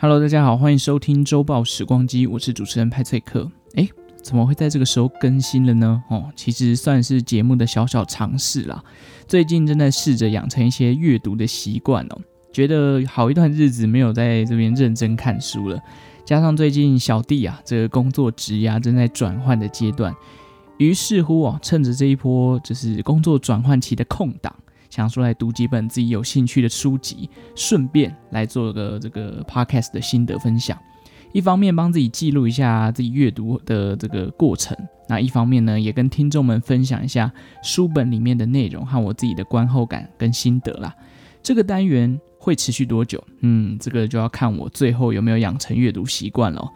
Hello，大家好，欢迎收听周报时光机，我是主持人派翠克。诶，怎么会在这个时候更新了呢？哦，其实算是节目的小小尝试啦。最近正在试着养成一些阅读的习惯哦，觉得好一段日子没有在这边认真看书了。加上最近小弟啊，这个工作职涯正在转换的阶段，于是乎啊，趁着这一波就是工作转换期的空档。想说来读几本自己有兴趣的书籍，顺便来做个这个 podcast 的心得分享。一方面帮自己记录一下自己阅读的这个过程，那一方面呢，也跟听众们分享一下书本里面的内容和我自己的观后感跟心得啦。这个单元会持续多久？嗯，这个就要看我最后有没有养成阅读习惯了。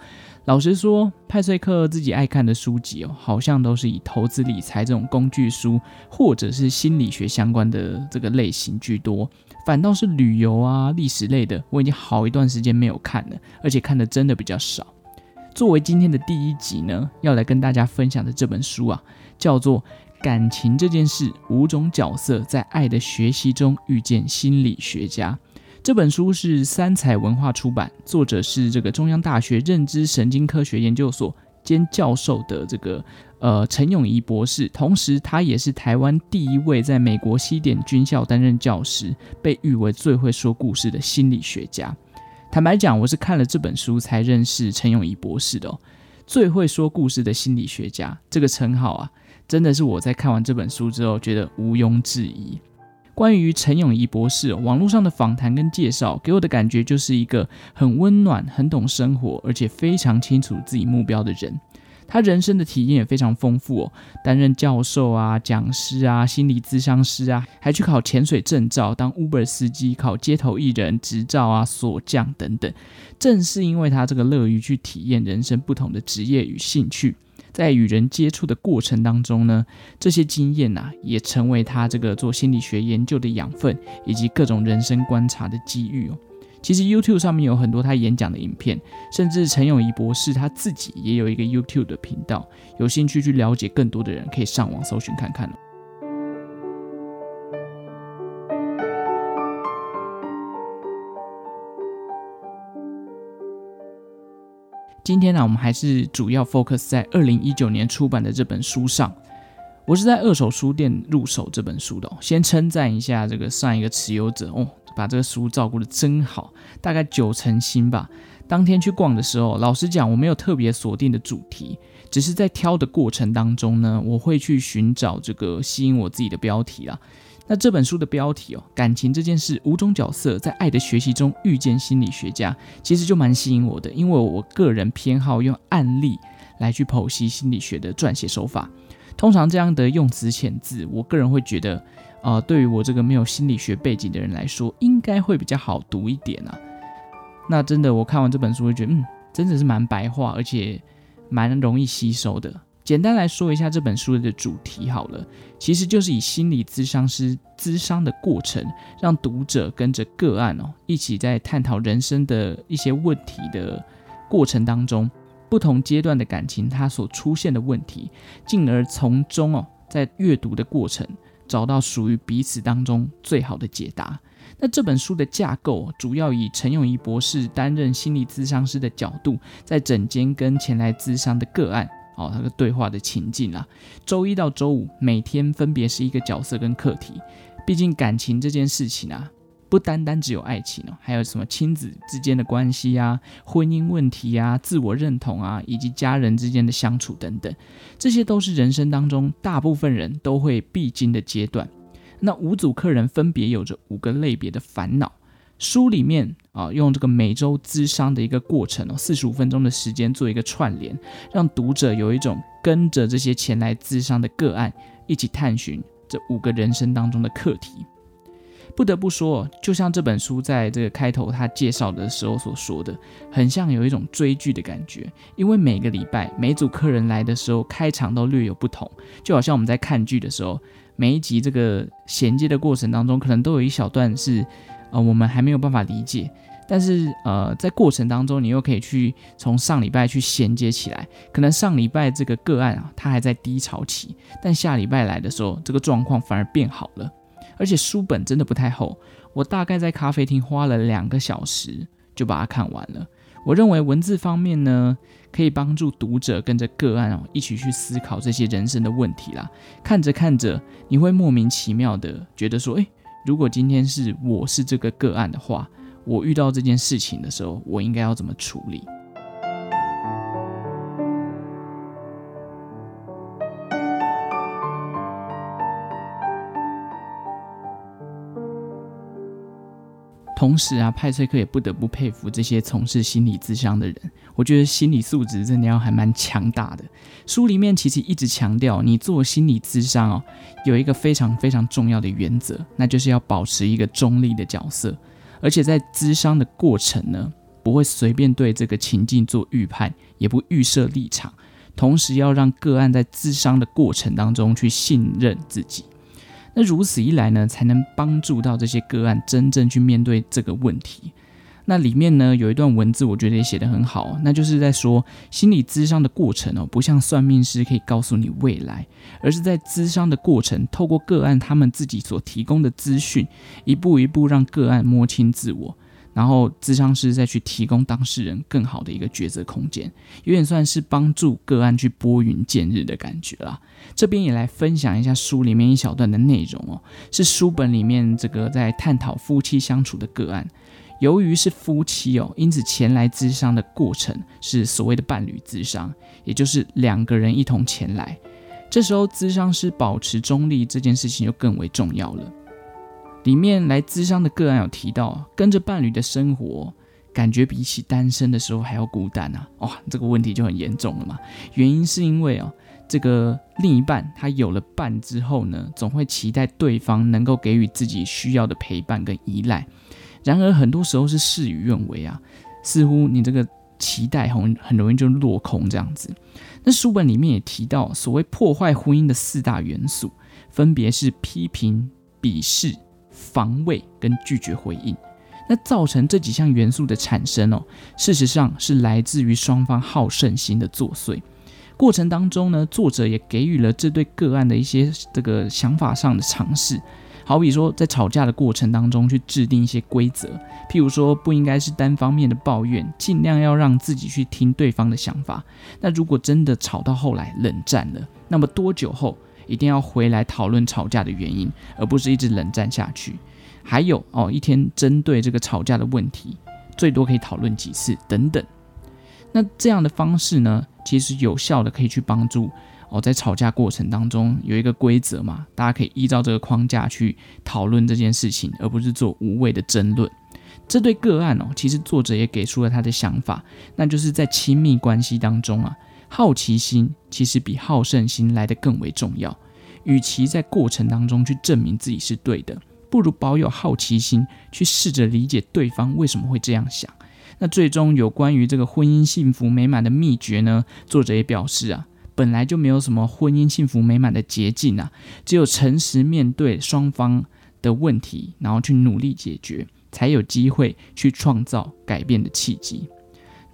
老实说，派翠克自己爱看的书籍哦，好像都是以投资理财这种工具书，或者是心理学相关的这个类型居多。反倒是旅游啊、历史类的，我已经好一段时间没有看了，而且看的真的比较少。作为今天的第一集呢，要来跟大家分享的这本书啊，叫做《感情这件事：五种角色在爱的学习中遇见心理学家》。这本书是三彩文化出版，作者是这个中央大学认知神经科学研究所兼教授的这个呃陈永仪博士，同时他也是台湾第一位在美国西点军校担任教师，被誉为最会说故事的心理学家。坦白讲，我是看了这本书才认识陈永仪博士的哦。最会说故事的心理学家这个称号啊，真的是我在看完这本书之后觉得毋庸置疑。关于陈永仪博士，网络上的访谈跟介绍，给我的感觉就是一个很温暖、很懂生活，而且非常清楚自己目标的人。他人生的体验也非常丰富哦，担任教授啊、讲师啊、心理咨商师啊，还去考潜水证照，当 Uber 司机，考街头艺人执照啊、锁匠等等。正是因为他这个乐于去体验人生不同的职业与兴趣。在与人接触的过程当中呢，这些经验呐、啊，也成为他这个做心理学研究的养分，以及各种人生观察的机遇哦。其实 YouTube 上面有很多他演讲的影片，甚至陈永仪博士他自己也有一个 YouTube 的频道，有兴趣去了解更多的人可以上网搜寻看看。今天呢、我们还是主要 focus 在二零一九年出版的这本书上。我是在二手书店入手这本书的、先称赞一下这个上一个持有者哦，把这个书照顾得真好，大概九成新吧。当天去逛的时候，老实讲，我没有特别锁定的主题，只是在挑的过程当中呢，我会去寻找这个吸引我自己的标题啦。那这本书的标题哦，感情这件事，五种角色在爱的学习中遇见心理学家，其实就蛮吸引我的，因为我个人偏好用案例来去剖析心理学的撰写手法。通常这样的用词遣字，我个人会觉得，呃，对于我这个没有心理学背景的人来说，应该会比较好读一点啊。那真的，我看完这本书会觉得，嗯，真的是蛮白话，而且蛮容易吸收的。简单来说一下这本书的主题好了，其实就是以心理咨商师咨商的过程，让读者跟着个案哦，一起在探讨人生的一些问题的过程当中，不同阶段的感情它所出现的问题，进而从中哦，在阅读的过程找到属于彼此当中最好的解答。那这本书的架构主要以陈永仪博士担任心理咨商师的角度，在诊间跟前来咨商的个案。哦，他的对话的情境啊，周一到周五每天分别是一个角色跟课题。毕竟感情这件事情啊，不单单只有爱情哦，还有什么亲子之间的关系啊、婚姻问题啊、自我认同啊，以及家人之间的相处等等，这些都是人生当中大部分人都会必经的阶段。那五组客人分别有着五个类别的烦恼。书里面啊，用这个每周咨商的一个过程哦，四十五分钟的时间做一个串联，让读者有一种跟着这些前来咨商的个案一起探寻这五个人生当中的课题。不得不说，就像这本书在这个开头他介绍的时候所说的，很像有一种追剧的感觉，因为每个礼拜每组客人来的时候，开场都略有不同，就好像我们在看剧的时候，每一集这个衔接的过程当中，可能都有一小段是。呃，我们还没有办法理解，但是呃，在过程当中，你又可以去从上礼拜去衔接起来。可能上礼拜这个个案啊，它还在低潮期，但下礼拜来的时候，这个状况反而变好了。而且书本真的不太厚，我大概在咖啡厅花了两个小时就把它看完了。我认为文字方面呢，可以帮助读者跟着个案哦一起去思考这些人生的问题啦。看着看着，你会莫名其妙的觉得说，诶，如果今天是我是这个个案的话，我遇到这件事情的时候，我应该要怎么处理？同时啊，派翠克也不得不佩服这些从事心理咨商的人。我觉得心理素质真的要还蛮强大的。书里面其实一直强调，你做心理咨商哦，有一个非常非常重要的原则，那就是要保持一个中立的角色，而且在咨商的过程呢，不会随便对这个情境做预判，也不预设立场，同时要让个案在咨商的过程当中去信任自己。那如此一来呢，才能帮助到这些个案真正去面对这个问题。那里面呢，有一段文字，我觉得也写得很好，那就是在说心理咨商的过程哦，不像算命师可以告诉你未来，而是在咨商的过程，透过个案他们自己所提供的资讯，一步一步让个案摸清自我。然后，咨商师再去提供当事人更好的一个抉择空间，有点算是帮助个案去拨云见日的感觉啦。这边也来分享一下书里面一小段的内容哦，是书本里面这个在探讨夫妻相处的个案。由于是夫妻哦，因此前来咨商的过程是所谓的伴侣咨商，也就是两个人一同前来。这时候，咨商师保持中立这件事情就更为重要了。里面来咨商的个案有提到，跟着伴侣的生活，感觉比起单身的时候还要孤单啊！哇，这个问题就很严重了嘛。原因是因为哦，这个另一半他有了伴之后呢，总会期待对方能够给予自己需要的陪伴跟依赖。然而很多时候是事与愿违啊，似乎你这个期待很很容易就落空这样子。那书本里面也提到，所谓破坏婚姻的四大元素，分别是批评、鄙视。防卫跟拒绝回应，那造成这几项元素的产生哦，事实上是来自于双方好胜心的作祟。过程当中呢，作者也给予了这对个案的一些这个想法上的尝试，好比说在吵架的过程当中去制定一些规则，譬如说不应该是单方面的抱怨，尽量要让自己去听对方的想法。那如果真的吵到后来冷战了，那么多久后？一定要回来讨论吵架的原因，而不是一直冷战下去。还有哦，一天针对这个吵架的问题，最多可以讨论几次等等。那这样的方式呢，其实有效的可以去帮助哦，在吵架过程当中有一个规则嘛，大家可以依照这个框架去讨论这件事情，而不是做无谓的争论。这对个案哦，其实作者也给出了他的想法，那就是在亲密关系当中啊。好奇心其实比好胜心来得更为重要。与其在过程当中去证明自己是对的，不如保有好奇心，去试着理解对方为什么会这样想。那最终有关于这个婚姻幸福美满的秘诀呢？作者也表示啊，本来就没有什么婚姻幸福美满的捷径啊，只有诚实面对双方的问题，然后去努力解决，才有机会去创造改变的契机。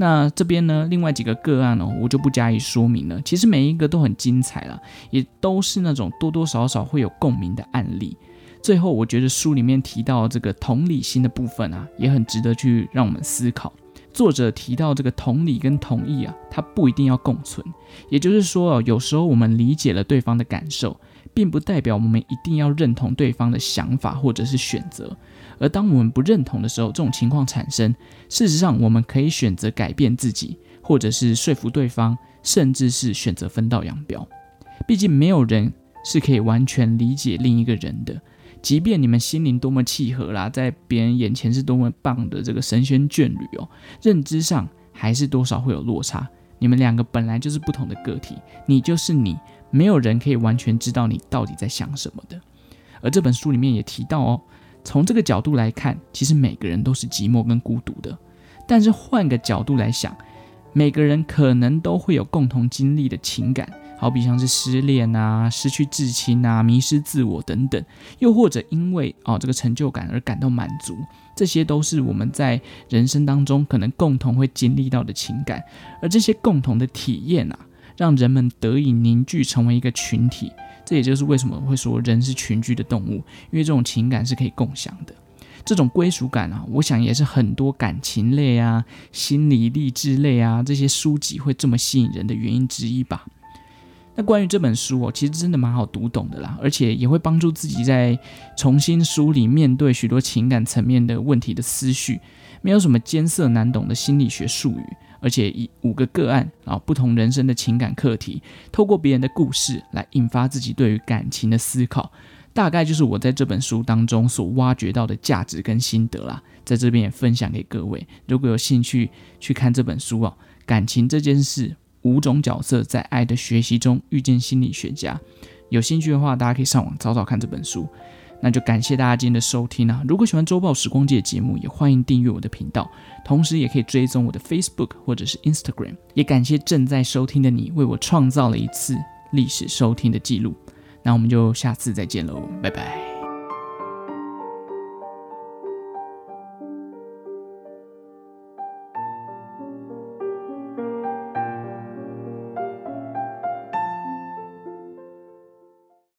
那这边呢，另外几个个案哦，我就不加以说明了。其实每一个都很精彩了，也都是那种多多少少会有共鸣的案例。最后，我觉得书里面提到这个同理心的部分啊，也很值得去让我们思考。作者提到这个同理跟同意啊，它不一定要共存。也就是说哦，有时候我们理解了对方的感受，并不代表我们一定要认同对方的想法或者是选择。而当我们不认同的时候，这种情况产生，事实上我们可以选择改变自己，或者是说服对方，甚至是选择分道扬镳。毕竟没有人是可以完全理解另一个人的，即便你们心灵多么契合啦，在别人眼前是多么棒的这个神仙眷侣哦，认知上还是多少会有落差。你们两个本来就是不同的个体，你就是你，没有人可以完全知道你到底在想什么的。而这本书里面也提到哦。从这个角度来看，其实每个人都是寂寞跟孤独的。但是换个角度来想，每个人可能都会有共同经历的情感，好比像是失恋啊、失去至亲啊、迷失自我等等，又或者因为哦这个成就感而感到满足，这些都是我们在人生当中可能共同会经历到的情感。而这些共同的体验啊，让人们得以凝聚成为一个群体。这也就是为什么会说人是群居的动物，因为这种情感是可以共享的。这种归属感啊，我想也是很多感情类啊、心理励志类啊这些书籍会这么吸引人的原因之一吧。那关于这本书哦，其实真的蛮好读懂的啦，而且也会帮助自己在重新梳理面对许多情感层面的问题的思绪，没有什么艰涩难懂的心理学术语，而且以五个个案啊，不同人生的情感课题，透过别人的故事来引发自己对于感情的思考，大概就是我在这本书当中所挖掘到的价值跟心得啦，在这边也分享给各位，如果有兴趣去看这本书哦，感情这件事。五种角色在爱的学习中遇见心理学家，有兴趣的话，大家可以上网找找看这本书。那就感谢大家今天的收听啊！如果喜欢周报时光机的节目，也欢迎订阅我的频道，同时也可以追踪我的 Facebook 或者是 Instagram。也感谢正在收听的你，为我创造了一次历史收听的记录。那我们就下次再见喽，拜拜。